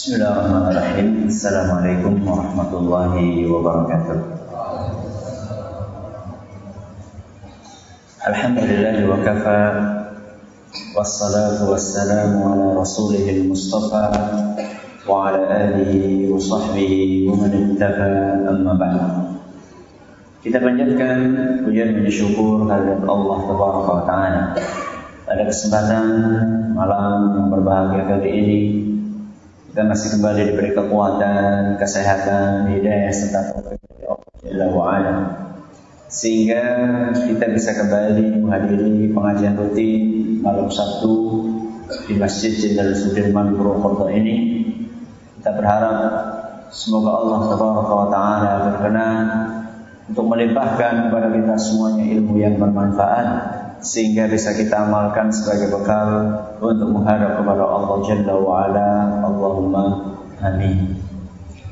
Bismillahirrahmanirrahim. Assalamualaikum warahmatullahi wabarakatuh. Alhamdulillah wa kafa wassalatu wassalamu ala rasulihil mustafa wa ala alihi wa sahbihi wa man ittafa amma ba'd. Kita panjatkan pujian dan syukur kehadirat Allah Tabaraka wa taala. Pada kesempatan malam yang berbahagia kali ini kita masih kembali diberi kekuatan, kesehatan, hidayah serta taufik dari Allah Sehingga kita bisa kembali menghadiri pengajian rutin malam Sabtu di Masjid Jenderal Sudirman Purwokerto ini. Kita berharap semoga Allah Taala berkenan untuk melimpahkan kepada kita semuanya ilmu yang bermanfaat sehingga bisa kita amalkan sebagai bekal untuk menghadap kepada Allah Jalla wa ala. Allahumma amin.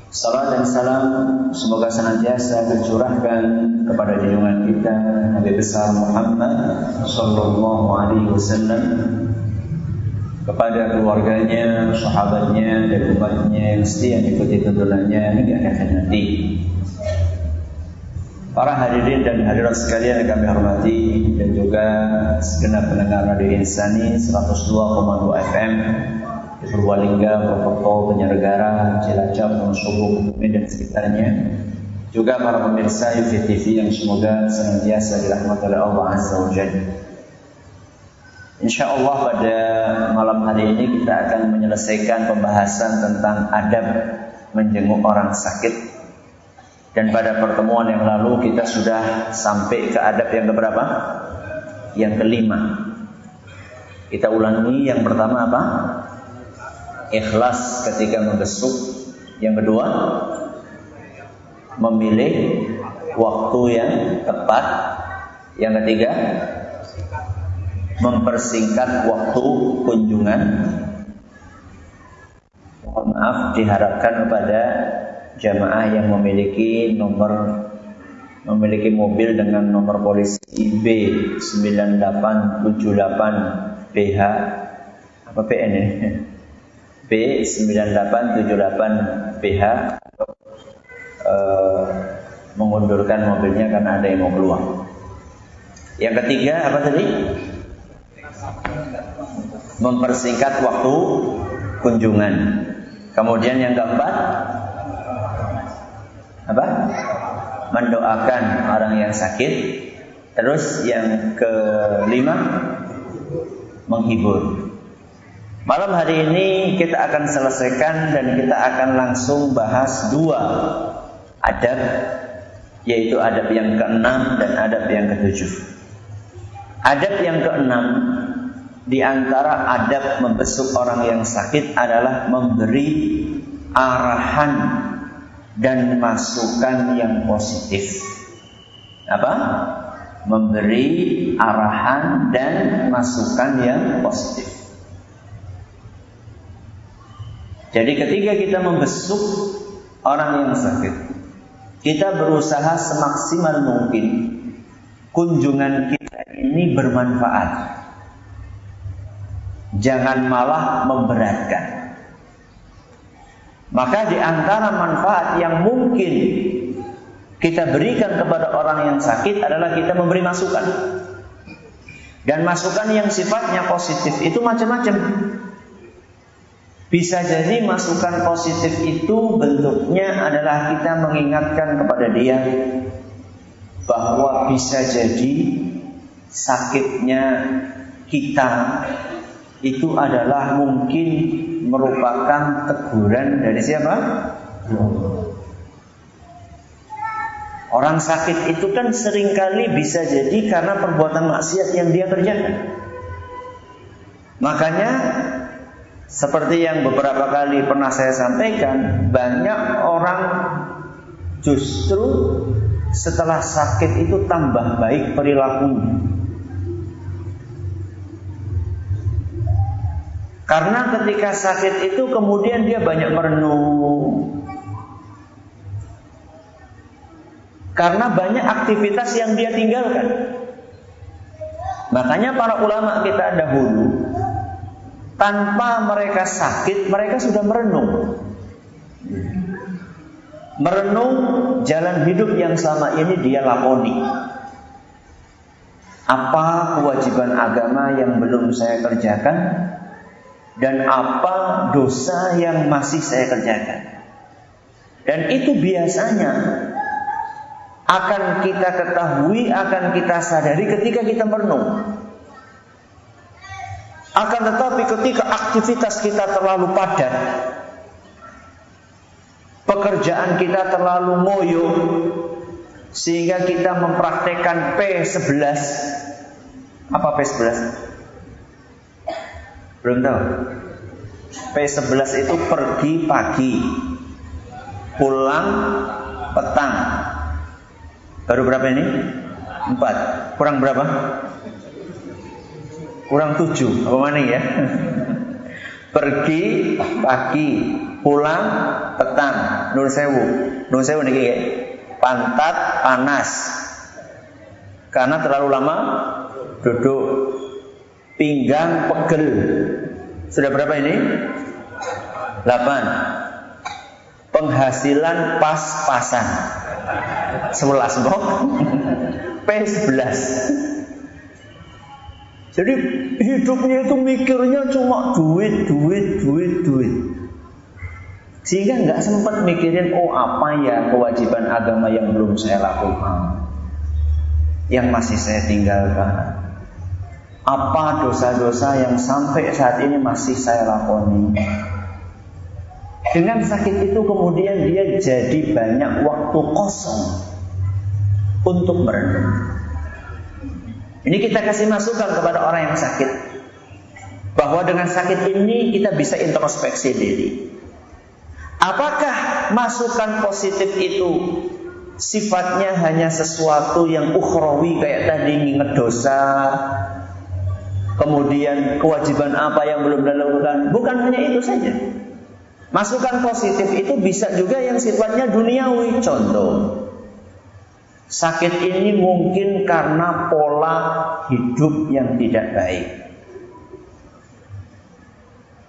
Salam dan salam semoga senantiasa tercurahkan kepada junjungan kita Nabi besar Muhammad sallallahu alaihi wasallam kepada keluarganya, sahabatnya dan umatnya yang setia ikuti tuntunannya hingga akhir nanti. Para hadirin dan hadirat sekalian yang kami hormati dan juga segenap pendengar Radio Insani 102,2 FM di Purbalingga, Purwokerto, Penyelenggara, Cilacap, Wonosobo, dan sekitarnya. Juga para pemirsa UV TV yang semoga senantiasa dirahmati oleh Allah Azza wa Jalla. Insya Allah pada malam hari ini kita akan menyelesaikan pembahasan tentang adab menjenguk orang sakit dan pada pertemuan yang lalu kita sudah sampai ke adab yang keberapa? Yang kelima. Kita ulangi yang pertama apa? Ikhlas ketika membesuk. Yang kedua, memilih waktu yang tepat. Yang ketiga, mempersingkat waktu kunjungan. Mohon maaf diharapkan kepada jamaah yang memiliki nomor memiliki mobil dengan nomor polisi B 9878 BH apa PN ini? B 9878 BH eh, mengundurkan mobilnya karena ada yang mau keluar. Yang ketiga apa tadi? Mempersingkat waktu kunjungan. Kemudian yang keempat apa? Mendoakan orang yang sakit. Terus yang kelima menghibur. Malam hari ini kita akan selesaikan dan kita akan langsung bahas dua adab yaitu adab yang keenam dan adab yang ketujuh. Adab yang keenam di antara adab membesuk orang yang sakit adalah memberi arahan dan masukan yang positif. Apa? Memberi arahan dan masukan yang positif. Jadi ketika kita membesuk orang yang sakit, kita berusaha semaksimal mungkin kunjungan kita ini bermanfaat. Jangan malah memberatkan. Maka di antara manfaat yang mungkin kita berikan kepada orang yang sakit adalah kita memberi masukan. Dan masukan yang sifatnya positif itu macam-macam. Bisa jadi masukan positif itu bentuknya adalah kita mengingatkan kepada dia bahwa bisa jadi sakitnya kita itu adalah mungkin merupakan teguran dari siapa? Orang sakit itu kan sering kali bisa jadi karena perbuatan maksiat yang dia kerjakan. Makanya seperti yang beberapa kali pernah saya sampaikan, banyak orang justru setelah sakit itu tambah baik perilakunya. Karena ketika sakit itu kemudian dia banyak merenung. Karena banyak aktivitas yang dia tinggalkan. Makanya para ulama kita dahulu tanpa mereka sakit, mereka sudah merenung. Merenung jalan hidup yang sama ini dia lakoni. Apa kewajiban agama yang belum saya kerjakan dan apa dosa yang masih saya kerjakan. Dan itu biasanya akan kita ketahui, akan kita sadari ketika kita merenung. Akan tetapi ketika aktivitas kita terlalu padat, pekerjaan kita terlalu moyo, sehingga kita mempraktekkan P11. Apa P11? Belum tahu. P11 itu pergi pagi, pulang petang. Baru berapa ini? Empat. Kurang berapa? Kurang tujuh. Apa mana ya? Pergi pagi, pulang petang. Nur sewu. Nur sewu nih kayak pantat panas. Karena terlalu lama duduk. Pinggang pegel. Sudah berapa ini? 8. Penghasilan pas-pasan. 11 bok. P11. Jadi hidupnya itu mikirnya cuma duit, duit, duit, duit. Sehingga nggak sempat mikirin oh apa ya kewajiban agama yang belum saya lakukan, yang masih saya tinggalkan. Apa dosa-dosa yang sampai saat ini masih saya lakoni? Dengan sakit itu kemudian dia jadi banyak waktu kosong untuk merenung. Ini kita kasih masukan kepada orang yang sakit. Bahwa dengan sakit ini kita bisa introspeksi diri. Apakah masukan positif itu sifatnya hanya sesuatu yang ukhrawi kayak tadi nginget dosa, kemudian kewajiban apa yang belum dilakukan? Bukan hanya itu saja. Masukan positif itu bisa juga yang sifatnya duniawi. Contoh, Sakit ini mungkin karena pola hidup yang tidak baik.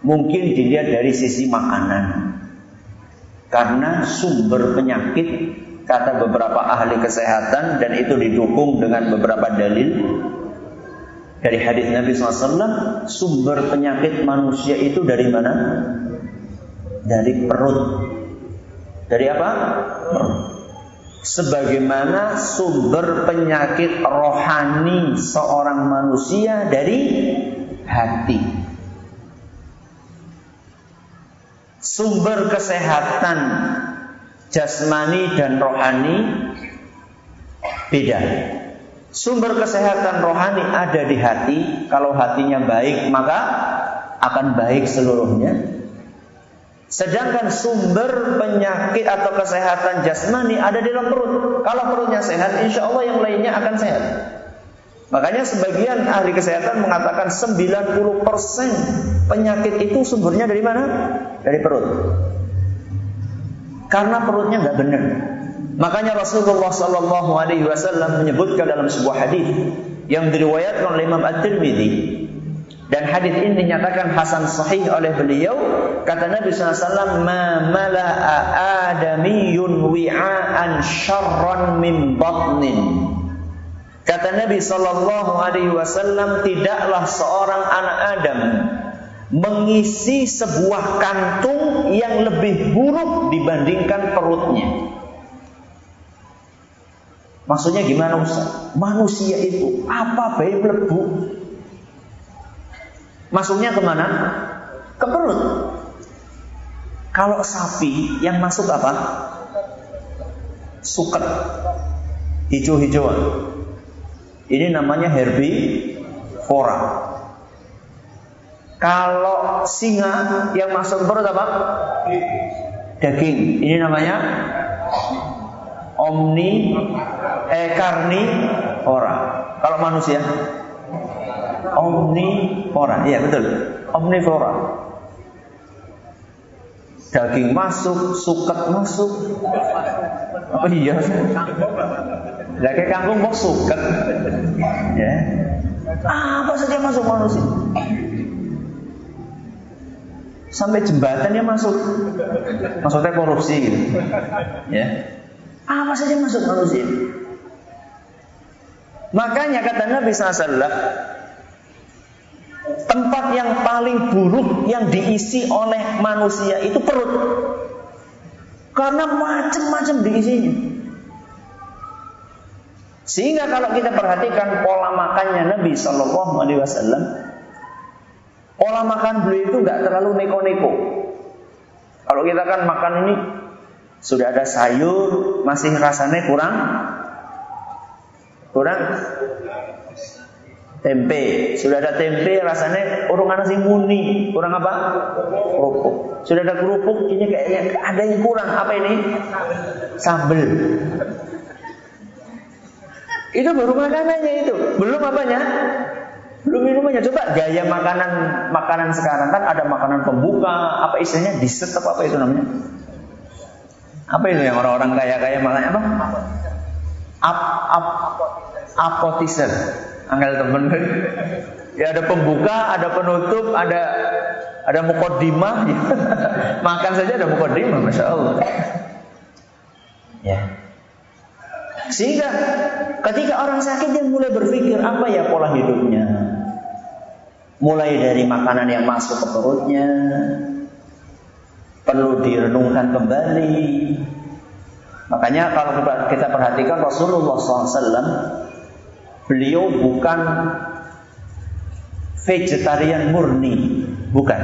Mungkin dilihat dari sisi makanan. Karena sumber penyakit kata beberapa ahli kesehatan dan itu didukung dengan beberapa dalil dari hadis Nabi SAW sumber penyakit manusia itu dari mana? Dari perut. Dari apa? Perut sebagaimana sumber penyakit rohani seorang manusia dari hati. Sumber kesehatan jasmani dan rohani beda. Sumber kesehatan rohani ada di hati. Kalau hatinya baik, maka akan baik seluruhnya. Sedangkan sumber penyakit atau kesehatan jasmani ada di dalam perut. Kalau perutnya sehat, insya Allah yang lainnya akan sehat. Makanya sebagian ahli kesehatan mengatakan 90% penyakit itu sumbernya dari mana? Dari perut. Karena perutnya nggak benar. Makanya Rasulullah Shallallahu Alaihi Wasallam menyebutkan dalam sebuah hadis yang diriwayatkan oleh Imam At-Tirmidzi dan hadis ini dinyatakan hasan sahih oleh beliau. Kata Nabi SAW, Ma mala'a adamiyun wi'aan syarran min batnin. Kata Nabi Sallallahu Alaihi Wasallam, tidaklah seorang anak Adam mengisi sebuah kantung yang lebih buruk dibandingkan perutnya. Maksudnya gimana Ustaz? Manusia itu apa baik lebu Masuknya ke mana? Ke perut. Kalau sapi yang masuk apa? Suket. Hijau-hijauan. Ini namanya herbivora. Kalau singa yang masuk perut apa? Daging. Ini namanya omni eh karnivora. Kalau manusia omnivora. Iya betul. Omnivora. Daging masuk, suket masuk. Apa oh, iya? Lah kayak kangkung kok suket. Ya. Apa saja masuk manusia. sampai jembatannya masuk. Maksudnya korupsi gitu. Ya. Apa saja masuk manusia. Makanya kata Nabi SAW, tempat yang paling buruk yang diisi oleh manusia itu perut. Karena macam-macam diisinya. Sehingga kalau kita perhatikan pola makannya Nabi Shallallahu Alaihi Wasallam, pola makan beliau itu nggak terlalu neko-neko. Kalau kita kan makan ini sudah ada sayur, masih rasanya kurang kurang tempe. Sudah ada tempe, rasanya orang nasi muni. Kurang apa? Kerupuk. Sudah ada kerupuk, ini kayaknya ada yang kurang. Apa ini? Sambel. Itu baru makanannya itu. Belum apanya? Belum minumannya. Coba gaya makanan makanan sekarang kan ada makanan pembuka, apa istilahnya dessert apa, apa itu namanya? Apa itu yang orang-orang kaya-kaya makannya apa? Ap, ap, appetizer. Anggal temen Ya ada pembuka, ada penutup, ada ada mukodimah. Makan saja ada mukodimah, masya Allah. Ya. Sehingga ketika orang sakit dia mulai berpikir apa ya pola hidupnya. Mulai dari makanan yang masuk ke perutnya, perlu direnungkan kembali. Makanya kalau kita perhatikan Rasulullah SAW, beliau bukan vegetarian murni, bukan.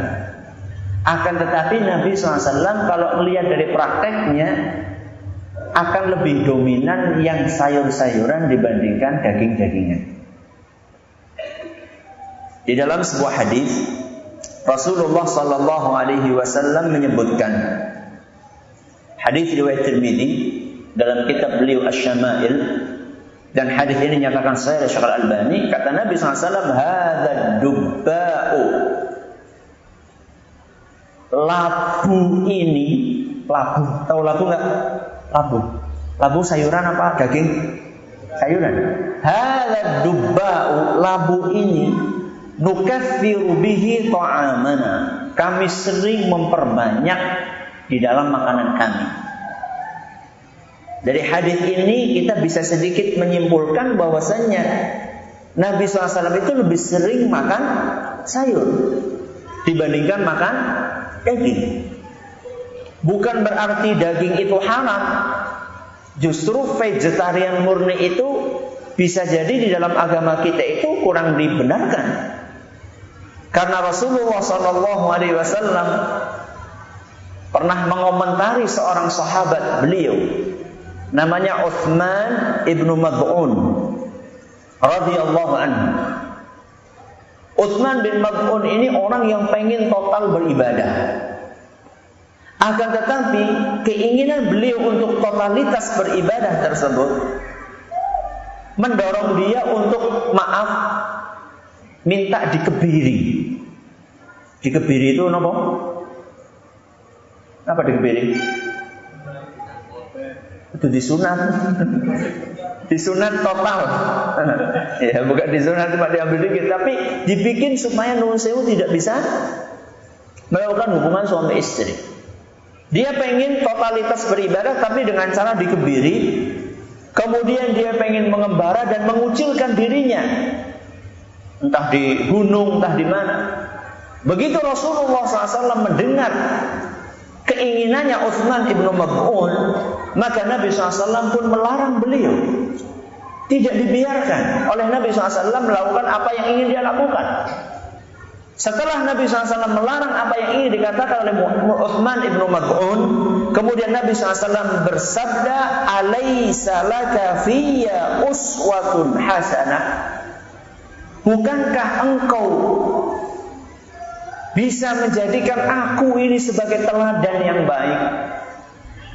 Akan tetapi Nabi SAW kalau melihat dari prakteknya akan lebih dominan yang sayur-sayuran dibandingkan daging-dagingan. Di dalam sebuah hadis Rasulullah Sallallahu Alaihi Wasallam menyebutkan hadis riwayat Tirmidzi dalam kitab beliau Asy-Syama'il dan hadis ini dinyatakan saya oleh Syekh Al-Albani kata Nabi SAW hadza dubba'u. Labu ini labu. Tahu labu nggak labu. Labu sayuran apa? Daging? Sayuran. Hadza dubba'u. Labu ini nukaffiru bihi ta'amana. Kami sering memperbanyak di dalam makanan kami dari hadis ini kita bisa sedikit menyimpulkan bahwasanya Nabi SAW itu lebih sering makan sayur dibandingkan makan daging. Bukan berarti daging itu haram. Justru vegetarian murni itu bisa jadi di dalam agama kita itu kurang dibenarkan. Karena Rasulullah SAW pernah mengomentari seorang sahabat beliau namanya Uthman ibnu Mad'un radhiyallahu anhu. Uthman bin Mad'un ini orang yang pengen total beribadah. Akan tetapi keinginan beliau untuk totalitas beribadah tersebut mendorong dia untuk maaf minta dikebiri. Dikebiri itu apa? Apa dikebiri? itu disunat. Disunat total. Ya bukan disunat cuma diambil dikit. Tapi dibikin supaya nun sewu tidak bisa melakukan hubungan suami istri. Dia pengen totalitas beribadah tapi dengan cara dikebiri. Kemudian dia pengen mengembara dan mengucilkan dirinya. Entah di gunung entah di mana. Begitu Rasulullah SAW mendengar keinginannya Utsman ibnu Mab'un, maka Nabi SAW pun melarang beliau. Tidak dibiarkan oleh Nabi SAW melakukan apa yang ingin dia lakukan. Setelah Nabi SAW melarang apa yang ingin dikatakan oleh Uthman ibnu Mab'un, kemudian Nabi SAW bersabda, "Alaisa laka fiyya uswatun hasanah?" Bukankah engkau bisa menjadikan aku ini sebagai teladan yang baik.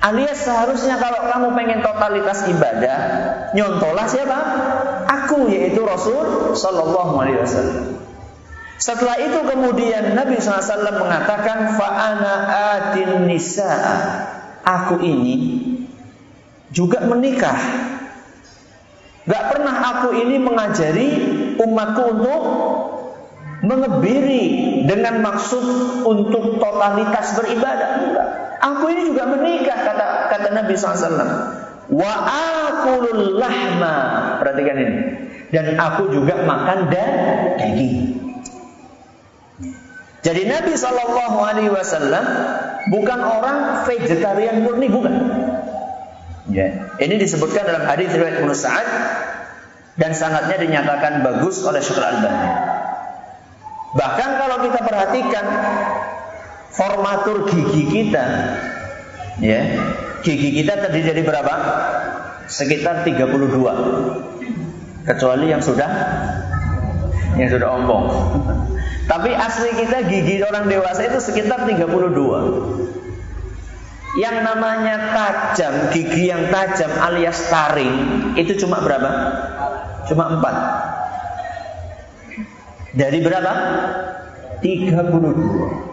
Alias seharusnya kalau kamu pengen totalitas ibadah, nyontolah siapa? Aku yaitu Rasul Shallallahu Alaihi Wasallam. Setelah itu kemudian Nabi SAW mengatakan Fa'ana atin nisa Aku ini juga menikah Gak pernah aku ini mengajari umatku untuk mengebiri dengan maksud untuk totalitas beribadah. Enggak. Aku ini juga menikah kata kata Nabi SAW. Wa akulul lahma. Perhatikan ini. Dan aku juga makan daging. Jadi Nabi Shallallahu Alaihi Wasallam bukan orang vegetarian murni bukan. Ya. Ini disebutkan dalam hadis riwayat Ibnu Sa'ad dan sangatnya dinyatakan bagus oleh Syekh Al-Albani. Bahkan kalau kita perhatikan formatur gigi kita, ya, gigi kita terdiri dari berapa? Sekitar 32. Kecuali yang sudah yang sudah ompong. Tapi asli kita gigi orang dewasa itu sekitar 32. Yang namanya tajam, gigi yang tajam alias taring itu cuma berapa? Cuma 4. Dari berapa? 32.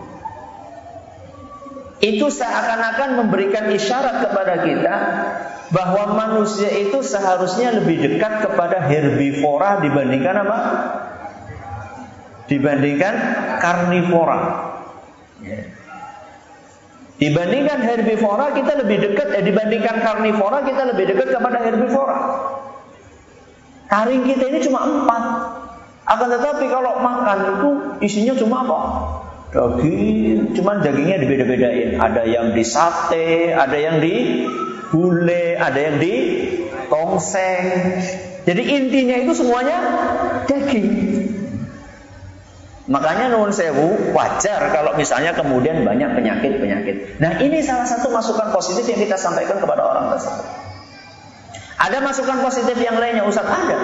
Itu seakan-akan memberikan isyarat kepada kita bahwa manusia itu seharusnya lebih dekat kepada herbivora dibandingkan apa? dibandingkan karnivora. Dibandingkan herbivora kita lebih dekat, eh, dibandingkan karnivora kita lebih dekat kepada herbivora. Taring kita ini cuma empat. Akan tetapi kalau makan itu isinya cuma apa? Daging, cuma dagingnya dibeda-bedain. Ada yang di sate, ada yang di gule, ada yang di tongseng. Jadi intinya itu semuanya daging. Makanya nuwun sewu wajar kalau misalnya kemudian banyak penyakit-penyakit. Nah ini salah satu masukan positif yang kita sampaikan kepada orang tersebut. Ada masukan positif yang lainnya Ustaz ada.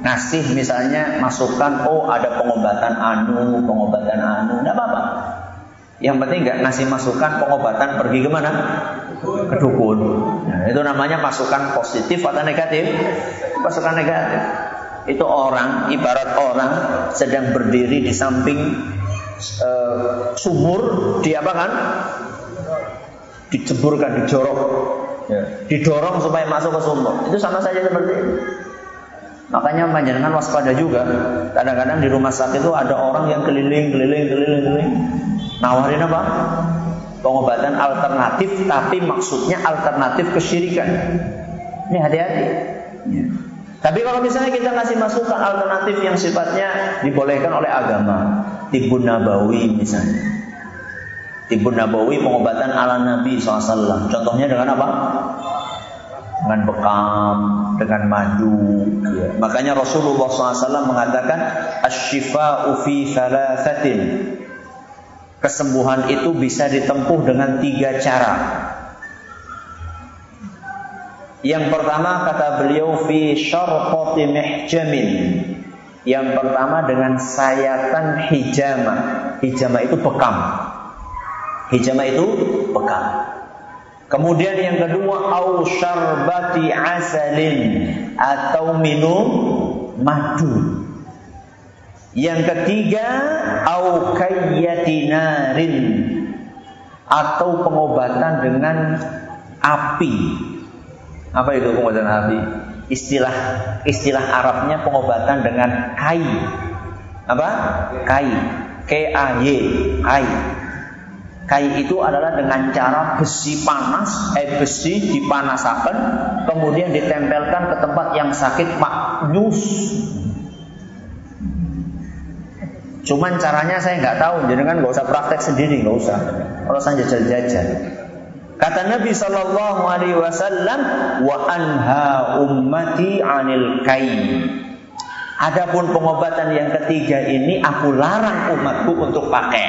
Ngasih misalnya masukan, oh ada pengobatan anu, pengobatan anu, tidak apa-apa. Yang penting nggak ngasih masukan pengobatan pergi ke mana? Ke dukun. Nah, itu namanya masukan positif atau negatif? Masukan negatif. Itu orang, ibarat orang sedang berdiri di samping uh, sumur, di apa kan? Diceburkan, dijorok. Ya. Didorong supaya masuk ke sumur. Itu sama saja seperti itu. Makanya panjenengan waspada juga. Kadang-kadang di rumah sakit itu ada orang yang keliling, keliling, keliling, keliling. Nawarin apa? Pengobatan alternatif, tapi maksudnya alternatif kesyirikan. Ini hati-hati. Ya. Tapi kalau misalnya kita ngasih masukan alternatif yang sifatnya dibolehkan oleh agama, tibun nabawi misalnya. Tibun nabawi pengobatan ala Nabi SAW. Contohnya dengan apa? Dengan bekam, dengan madu. Ya. Makanya Rasulullah SAW mengatakan, Asyifa'u fi thalathatin. Kesembuhan itu bisa ditempuh dengan tiga cara. Yang pertama kata beliau fi syarqati mihjamin. Yang pertama dengan sayatan hijama. Hijama itu bekam. Hijama itu bekam. Kemudian yang kedua au syarbati asalin atau minum madu. Yang ketiga au kayyatinarin atau pengobatan dengan api apa itu pengobatan api? Istilah istilah Arabnya pengobatan dengan kai. Apa? Kai. K A Y. Kai. Kai itu adalah dengan cara besi panas, eh besi dipanaskan, kemudian ditempelkan ke tempat yang sakit maknyus. Cuman caranya saya nggak tahu, jadi kan nggak usah praktek sendiri, nggak usah. Kalau saya jajal-jajal. Kata Nabi Shallallahu Alaihi Wasallam, wa anha ummati anil kain. Adapun pengobatan yang ketiga ini aku larang umatku untuk pakai.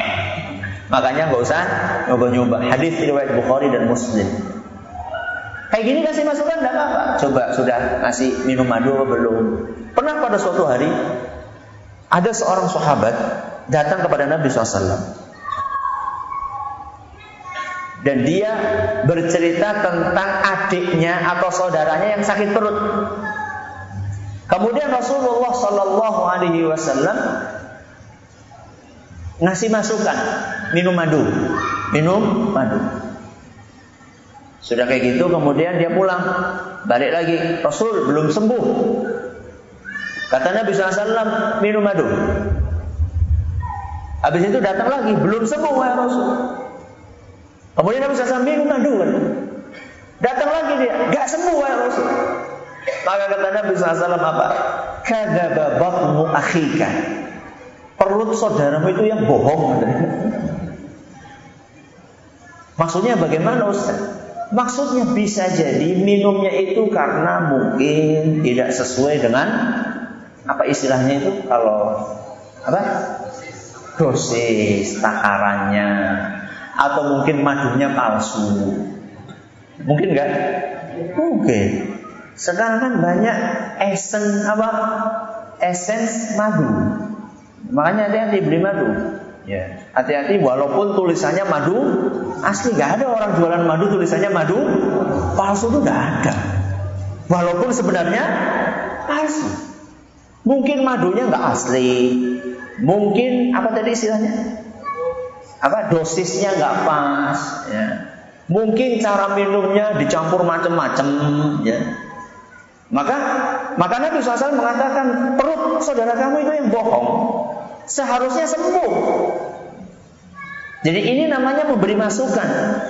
Makanya nggak usah nyoba-nyoba. Hadis riwayat Bukhari dan Muslim. Kayak gini kasih masukan enggak apa-apa. Coba sudah ngasih minum madu apa belum? Pernah pada suatu hari ada seorang sahabat datang kepada Nabi SAW dan dia bercerita tentang adiknya atau saudaranya yang sakit perut. Kemudian Rasulullah Shallallahu Alaihi Wasallam ngasih masukan minum madu, minum madu. Sudah kayak gitu kemudian dia pulang balik lagi Rasul belum sembuh. Kata Nabi SAW minum madu. Habis itu datang lagi, belum sembuh ya Rasul. Kemudian Nabi SAW minum madu kan. Datang lagi dia, gak sembuh ya Rasul. Maka kata Nabi SAW apa? Kadaba batnu akhika. Perut saudaramu itu yang bohong. Maksudnya bagaimana Ustaz? Maksudnya bisa jadi minumnya itu karena mungkin tidak sesuai dengan apa istilahnya itu? Kalau apa? Dosis takarannya. Atau mungkin madunya palsu. Mungkin enggak mungkin. Sekarang kan banyak esen apa? Essence madu makanya hati-hati beli madu Ya, hati-hati walaupun tulisannya madu asli nggak ada orang jualan madu tulisannya madu palsu itu nggak ada. Walaupun sebenarnya palsu. Mungkin madunya nggak asli. Mungkin apa tadi istilahnya? Apa dosisnya nggak pas? Ya. Mungkin cara minumnya dicampur macam-macam. Ya. Maka maka Nabi SAW mengatakan perut saudara kamu itu yang bohong seharusnya sembuh. Jadi ini namanya memberi masukan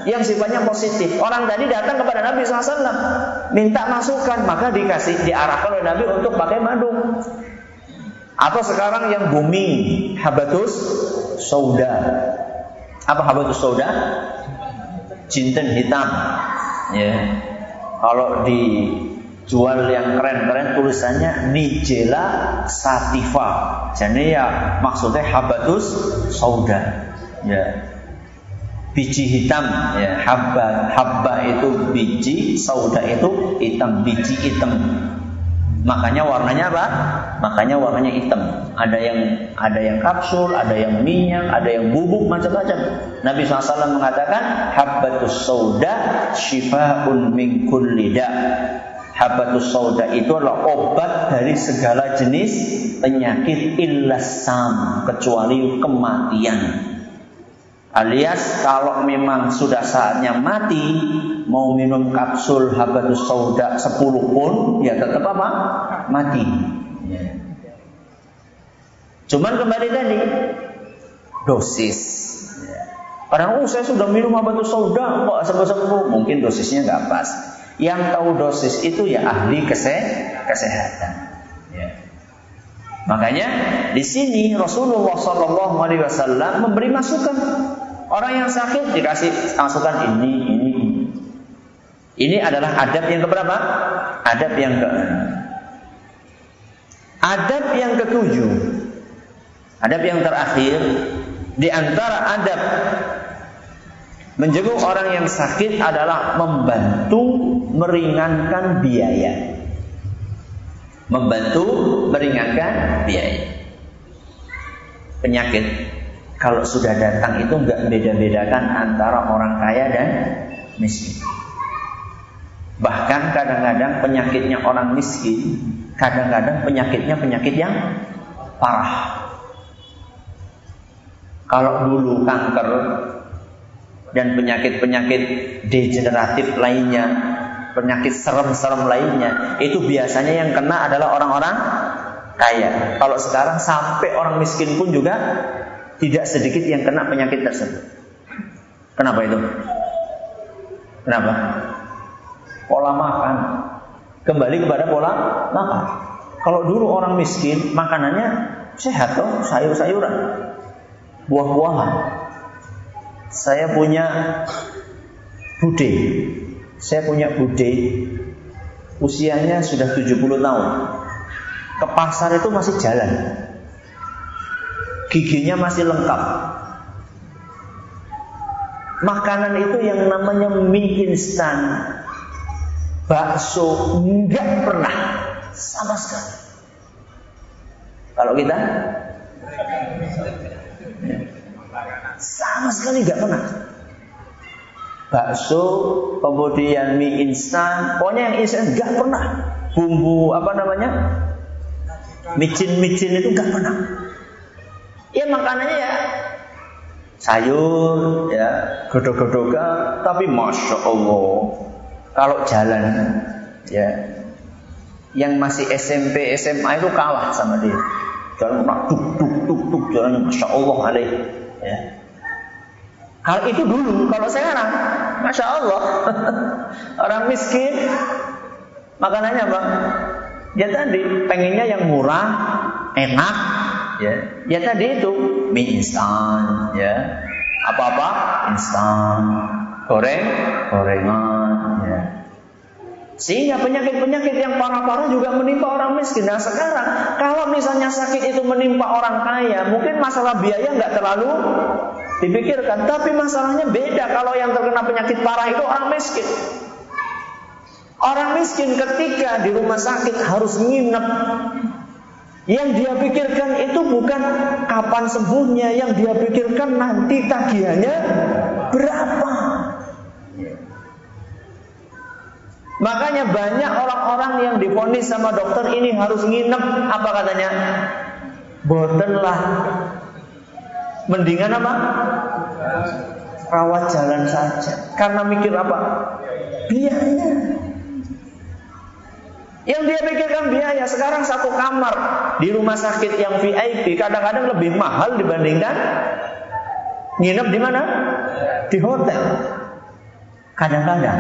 yang sifatnya positif. Orang tadi datang kepada Nabi SAW minta masukan, maka dikasih diarahkan oleh Nabi untuk pakai madu. Atau sekarang yang bumi habatus sauda. Apa habatus sauda? Jinten hitam. Ya. Kalau di jual yang keren-keren tulisannya Nigella sativa. Jadi ya maksudnya habatus sauda. Ya. Biji hitam ya, habba habba itu biji, sauda itu hitam, biji hitam. Makanya warnanya apa? Makanya warnanya hitam. Ada yang ada yang kapsul, ada yang minyak, ada yang bubuk macam-macam. Nabi SAW mengatakan habbatus sauda shifaun min kulli Habatus sauda itu adalah obat dari segala jenis penyakit illasam kecuali kematian. Alias kalau memang sudah saatnya mati mau minum kapsul habatus sauda 10 pun ya tetap apa? Mati. Cuman kembali tadi dosis. Kadang oh saya sudah minum habatus sauda kok sembuh-sembuh, mungkin dosisnya nggak pas. Yang tahu dosis itu ya ahli kesehatan. Ya. Makanya di sini Rasulullah Shallallahu Alaihi Wasallam memberi masukan orang yang sakit dikasih masukan ini ini ini. Ini adalah adab yang keberapa? Adab yang ke Adab yang ketujuh. Adab yang terakhir di antara adab Menjenguk orang yang sakit adalah membantu meringankan biaya. Membantu meringankan biaya. Penyakit kalau sudah datang itu nggak beda-bedakan antara orang kaya dan miskin. Bahkan kadang-kadang penyakitnya orang miskin, kadang-kadang penyakitnya penyakit yang parah. Kalau dulu kanker dan penyakit-penyakit degeneratif lainnya, penyakit serem-serem lainnya, itu biasanya yang kena adalah orang-orang kaya. Kalau sekarang sampai orang miskin pun juga tidak sedikit yang kena penyakit tersebut. Kenapa itu? Kenapa? Pola makan. Kembali kepada pola makan. Kalau dulu orang miskin, makanannya sehat toh, sayur-sayuran, buah-buahan, saya punya bude. Saya punya bude. Usianya sudah 70 tahun. Ke pasar itu masih jalan. Giginya masih lengkap. Makanan itu yang namanya mie instan, bakso, enggak pernah sama sekali. Kalau kita sama sekali nggak pernah. Bakso, kemudian mie instan, pokoknya yang instan nggak pernah. Bumbu apa namanya? Micin-micin itu nggak pernah. Ya makanannya ya sayur, ya godok-godokan, tapi masya Allah kalau jalan ya Yang masih SMP, SMA itu kalah sama dia. Jalan duk duk duk duk jalan masya Allah alaih. Ya. Hal itu dulu, kalau sekarang, masya Allah, orang miskin makanannya apa? Ya tadi pengennya yang murah, enak, ya. Ya tadi itu mie instan, ya. Apa-apa instan, goreng, gorengan. Sehingga penyakit-penyakit yang parah-parah juga menimpa orang miskin. Nah sekarang, kalau misalnya sakit itu menimpa orang kaya, mungkin masalah biaya nggak terlalu dipikirkan. Tapi masalahnya beda kalau yang terkena penyakit parah itu orang miskin. Orang miskin ketika di rumah sakit harus nginep. Yang dia pikirkan itu bukan kapan sembuhnya, yang dia pikirkan nanti tagihannya berapa. Makanya banyak orang-orang yang difonis sama dokter ini harus nginep, apa katanya? Boten lah. Mendingan apa? Rawat jalan saja. Karena mikir apa? Biaya. Yang dia pikirkan biaya sekarang satu kamar di rumah sakit yang VIP kadang-kadang lebih mahal dibandingkan nginep di mana? Di hotel. Kadang-kadang.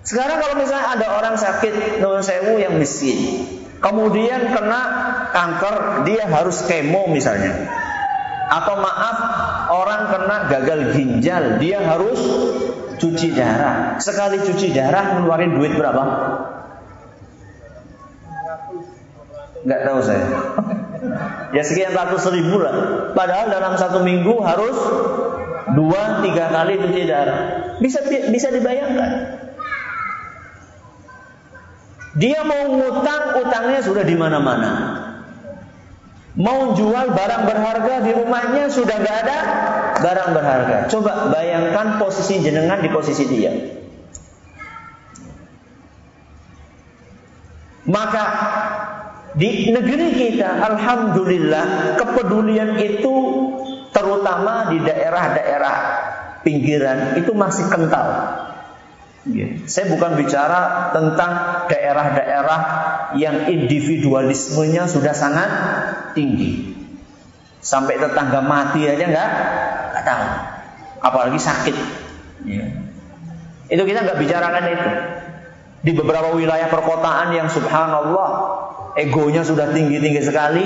Sekarang kalau misalnya ada orang sakit non sewu yang miskin, kemudian kena kanker, dia harus kemo misalnya. Atau maaf, orang kena gagal ginjal, dia harus cuci darah. Sekali cuci darah ngeluarin duit berapa? Nggak tahu saya. ya sekian ratus ribu lah. Padahal dalam satu minggu harus dua tiga kali cuci darah. Bisa bisa dibayangkan. Dia mau ngutang, utangnya sudah di mana-mana. Mau jual barang berharga di rumahnya sudah gak ada barang berharga. Coba bayangkan posisi jenengan di posisi dia. Maka di negeri kita, alhamdulillah, kepedulian itu terutama di daerah-daerah pinggiran itu masih kental. Saya bukan bicara tentang daerah-daerah yang individualismenya sudah sangat tinggi. Sampai tetangga mati aja nggak nggak tahu. Apalagi sakit. Ya. Itu kita nggak bicarakan itu. Di beberapa wilayah perkotaan yang subhanallah egonya sudah tinggi-tinggi sekali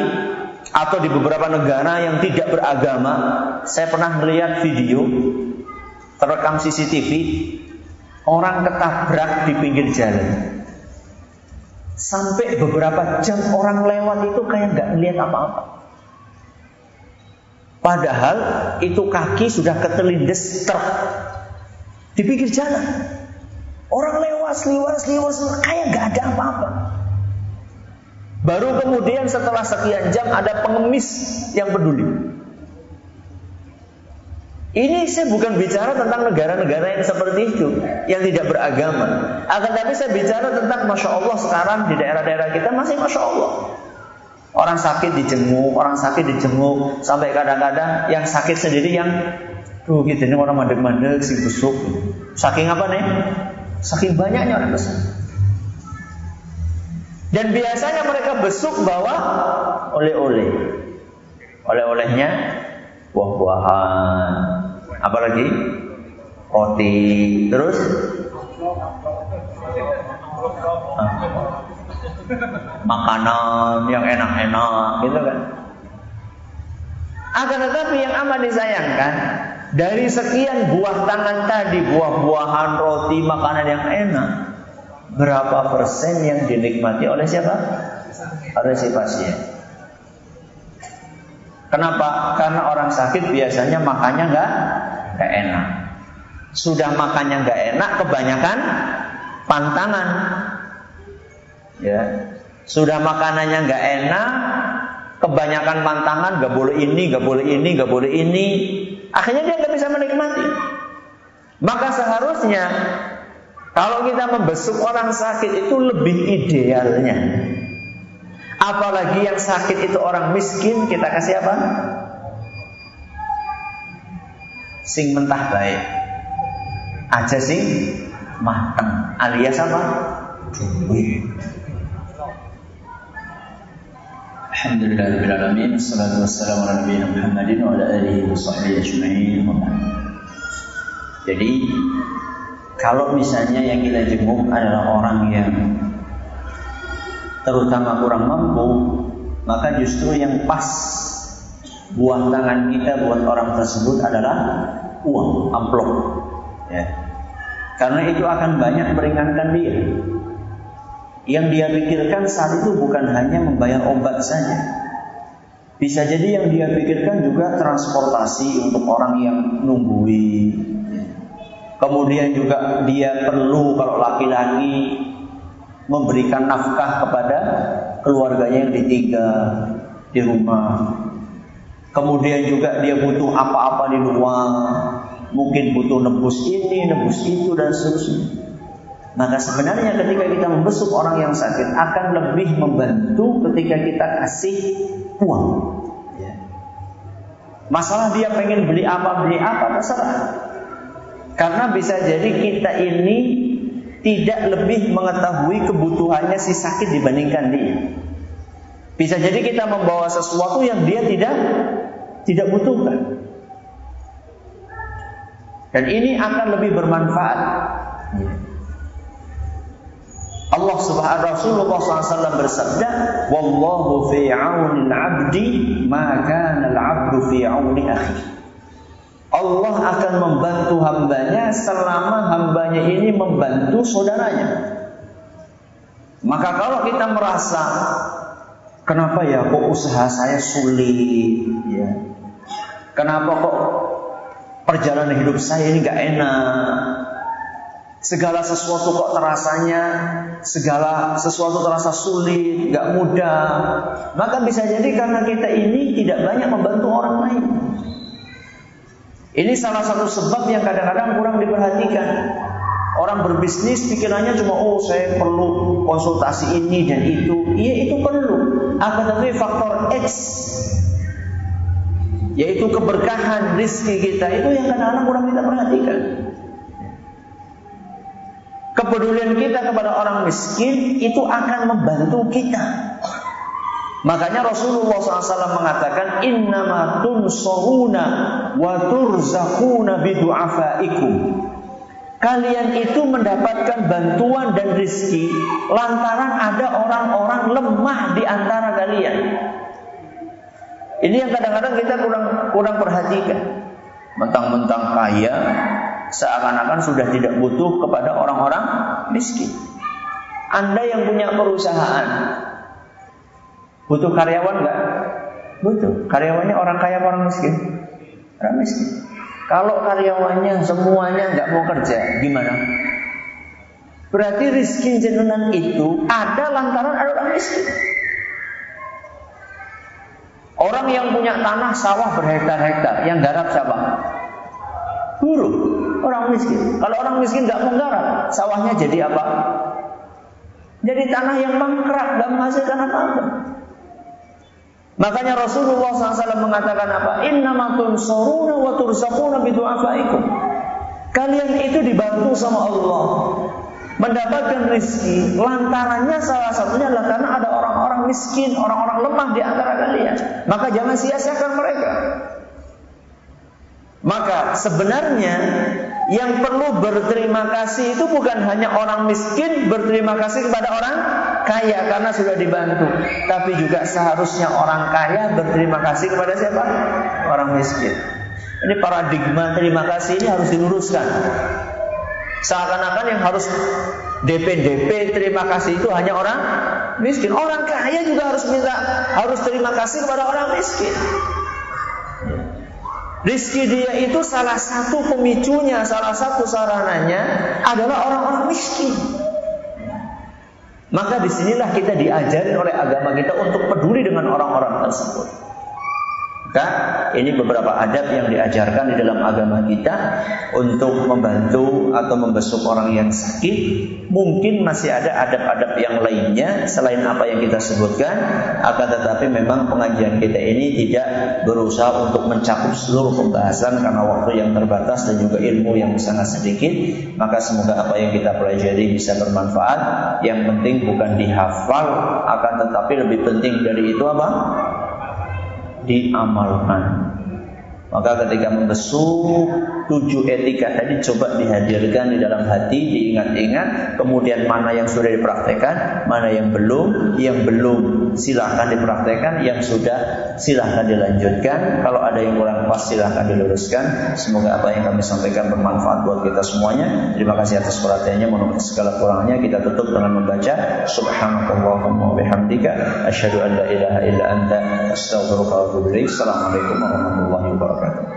atau di beberapa negara yang tidak beragama, saya pernah melihat video terekam CCTV Orang ketabrak di pinggir jalan. Sampai beberapa jam orang lewat itu kayak nggak melihat apa-apa. Padahal itu kaki sudah ketelindes truk di pinggir jalan. Orang lewat, seliwas, seliwas, kayak nggak ada apa-apa. Baru kemudian setelah sekian jam ada pengemis yang peduli. Ini saya bukan bicara tentang negara-negara yang seperti itu, yang tidak beragama. Akan tapi saya bicara tentang Masya Allah sekarang di daerah-daerah kita masih Masya Allah. Orang sakit dijenguk, orang sakit dijenguk, sampai kadang-kadang yang sakit sendiri yang Tuh gitu ini orang mandek-mandek si busuk. Saking apa nih? Saking banyaknya orang besuk. Dan biasanya mereka besuk bawa oleh-oleh. Oleh-olehnya buah-buahan, apalagi roti, terus ah, makanan yang enak-enak, gitu kan? Akan tetapi yang amat disayangkan dari sekian buah tangan tadi, buah-buahan, roti, makanan yang enak, berapa persen yang dinikmati oleh siapa? Oleh si pasien. Kenapa? Karena orang sakit biasanya makannya nggak nggak enak. Sudah makannya nggak enak, kebanyakan pantangan. Ya, sudah makanannya nggak enak, kebanyakan pantangan, nggak boleh ini, nggak boleh ini, nggak boleh ini. Akhirnya dia nggak bisa menikmati. Maka seharusnya kalau kita membesuk orang sakit itu lebih idealnya Apalagi yang sakit itu orang miskin, kita kasih apa? Sing mentah baik. Aja sing mateng. Alias apa? duit. Alhamdulillahirrahmanirrahim Assalatu wassalamu ala nabiyina Muhammadin Wa ala alihi wa sahbihi ajma'in Jadi Kalau misalnya yang kita jenguk adalah orang yang Terutama kurang mampu Maka justru yang pas Buah tangan kita buat orang tersebut adalah Uang, amplop ya. Karena itu akan banyak meringankan dia yang dia pikirkan saat itu bukan hanya membayar obat saja. Bisa jadi yang dia pikirkan juga transportasi untuk orang yang nunggui. Kemudian juga dia perlu kalau laki-laki memberikan nafkah kepada keluarganya yang ditinggal di rumah. Kemudian juga dia butuh apa-apa di luar, mungkin butuh nebus ini, nebus itu dan seterusnya. Maka sebenarnya ketika kita membesuk orang yang sakit akan lebih membantu ketika kita kasih uang. Ya. Masalah dia pengen beli apa beli apa terserah. Karena bisa jadi kita ini tidak lebih mengetahui kebutuhannya si sakit dibandingkan dia. Bisa jadi kita membawa sesuatu yang dia tidak tidak butuhkan. Dan ini akan lebih bermanfaat. Allah Subhanahu Rasulullah SAW bersabda, "Wallahu fi 'auni al-'abdi ma kana al-'abdu fi 'auni akhi." Allah akan membantu hambanya selama hambanya ini membantu saudaranya. Maka kalau kita merasa kenapa ya kok usaha saya sulit ya. Kenapa kok perjalanan hidup saya ini gak enak segala sesuatu kok terasanya segala sesuatu terasa sulit, nggak mudah. Maka bisa jadi karena kita ini tidak banyak membantu orang lain. Ini salah satu sebab yang kadang-kadang kurang diperhatikan. Orang berbisnis pikirannya cuma oh saya perlu konsultasi ini dan itu. Iya itu perlu. Akan tapi faktor X yaitu keberkahan rizki kita itu yang kadang-kadang kurang kita perhatikan. Kepedulian kita kepada orang miskin itu akan membantu kita. Makanya Rasulullah SAW mengatakan innama tunsuruna wa turzakuna bidu'afaikum. Kalian itu mendapatkan bantuan dan rizki lantaran ada orang-orang lemah di antara kalian. Ini yang kadang-kadang kita kurang kurang perhatikan. Mentang-mentang kaya, seakan-akan sudah tidak butuh kepada orang-orang miskin. Anda yang punya perusahaan, butuh karyawan nggak? Butuh. Karyawannya orang kaya orang miskin? Orang miskin. Kalau karyawannya semuanya nggak mau kerja, gimana? Berarti rizki jenengan itu ada lantaran ada orang miskin. Orang yang punya tanah sawah berhektar-hektar, yang garap siapa? Buruh orang miskin. Kalau orang miskin nggak menggarap, sawahnya jadi apa? Jadi tanah yang mangkrak, nggak menghasilkan apa-apa. Makanya Rasulullah SAW mengatakan apa? Inna tunsuruna wa turzaquna bidu'afaikum. Kalian itu dibantu sama Allah mendapatkan rizki lantarannya salah satunya adalah karena ada miskin, orang-orang lemah di antara kalian. Maka jangan sia-siakan mereka. Maka sebenarnya yang perlu berterima kasih itu bukan hanya orang miskin berterima kasih kepada orang kaya karena sudah dibantu, tapi juga seharusnya orang kaya berterima kasih kepada siapa? Orang miskin. Ini paradigma terima kasih ini harus diluruskan. Seakan-akan yang harus DP-DP terima kasih itu hanya orang miskin. Orang kaya juga harus minta harus terima kasih kepada orang miskin. Rizki dia itu salah satu pemicunya, salah satu sarananya adalah orang-orang miskin. Maka di sinilah kita diajari oleh agama kita untuk peduli dengan orang-orang tersebut. Maka ini beberapa adab yang diajarkan di dalam agama kita untuk membantu atau membesuk orang yang sakit. Mungkin masih ada adab-adab yang lainnya selain apa yang kita sebutkan. Akan tetapi memang pengajian kita ini tidak berusaha untuk mencakup seluruh pembahasan karena waktu yang terbatas dan juga ilmu yang sangat sedikit. Maka semoga apa yang kita pelajari bisa bermanfaat. Yang penting bukan dihafal, akan tetapi lebih penting dari itu apa? Diamalkan. Maka ketika membesuk tujuh etika tadi coba dihadirkan di dalam hati, diingat-ingat, kemudian mana yang sudah dipraktekkan, mana yang belum, yang belum silahkan dipraktekkan, yang sudah silahkan dilanjutkan. Kalau ada yang kurang pas silahkan diluruskan. Semoga apa yang kami sampaikan bermanfaat buat kita semuanya. Terima kasih atas perhatiannya. Mohon segala kurangnya kita tutup dengan membaca Subhanakallahumma bihamdika asyhadu an la ilaha illa anta astaghfiruka. Assalamualaikum warahmatullahi wabarakatuh.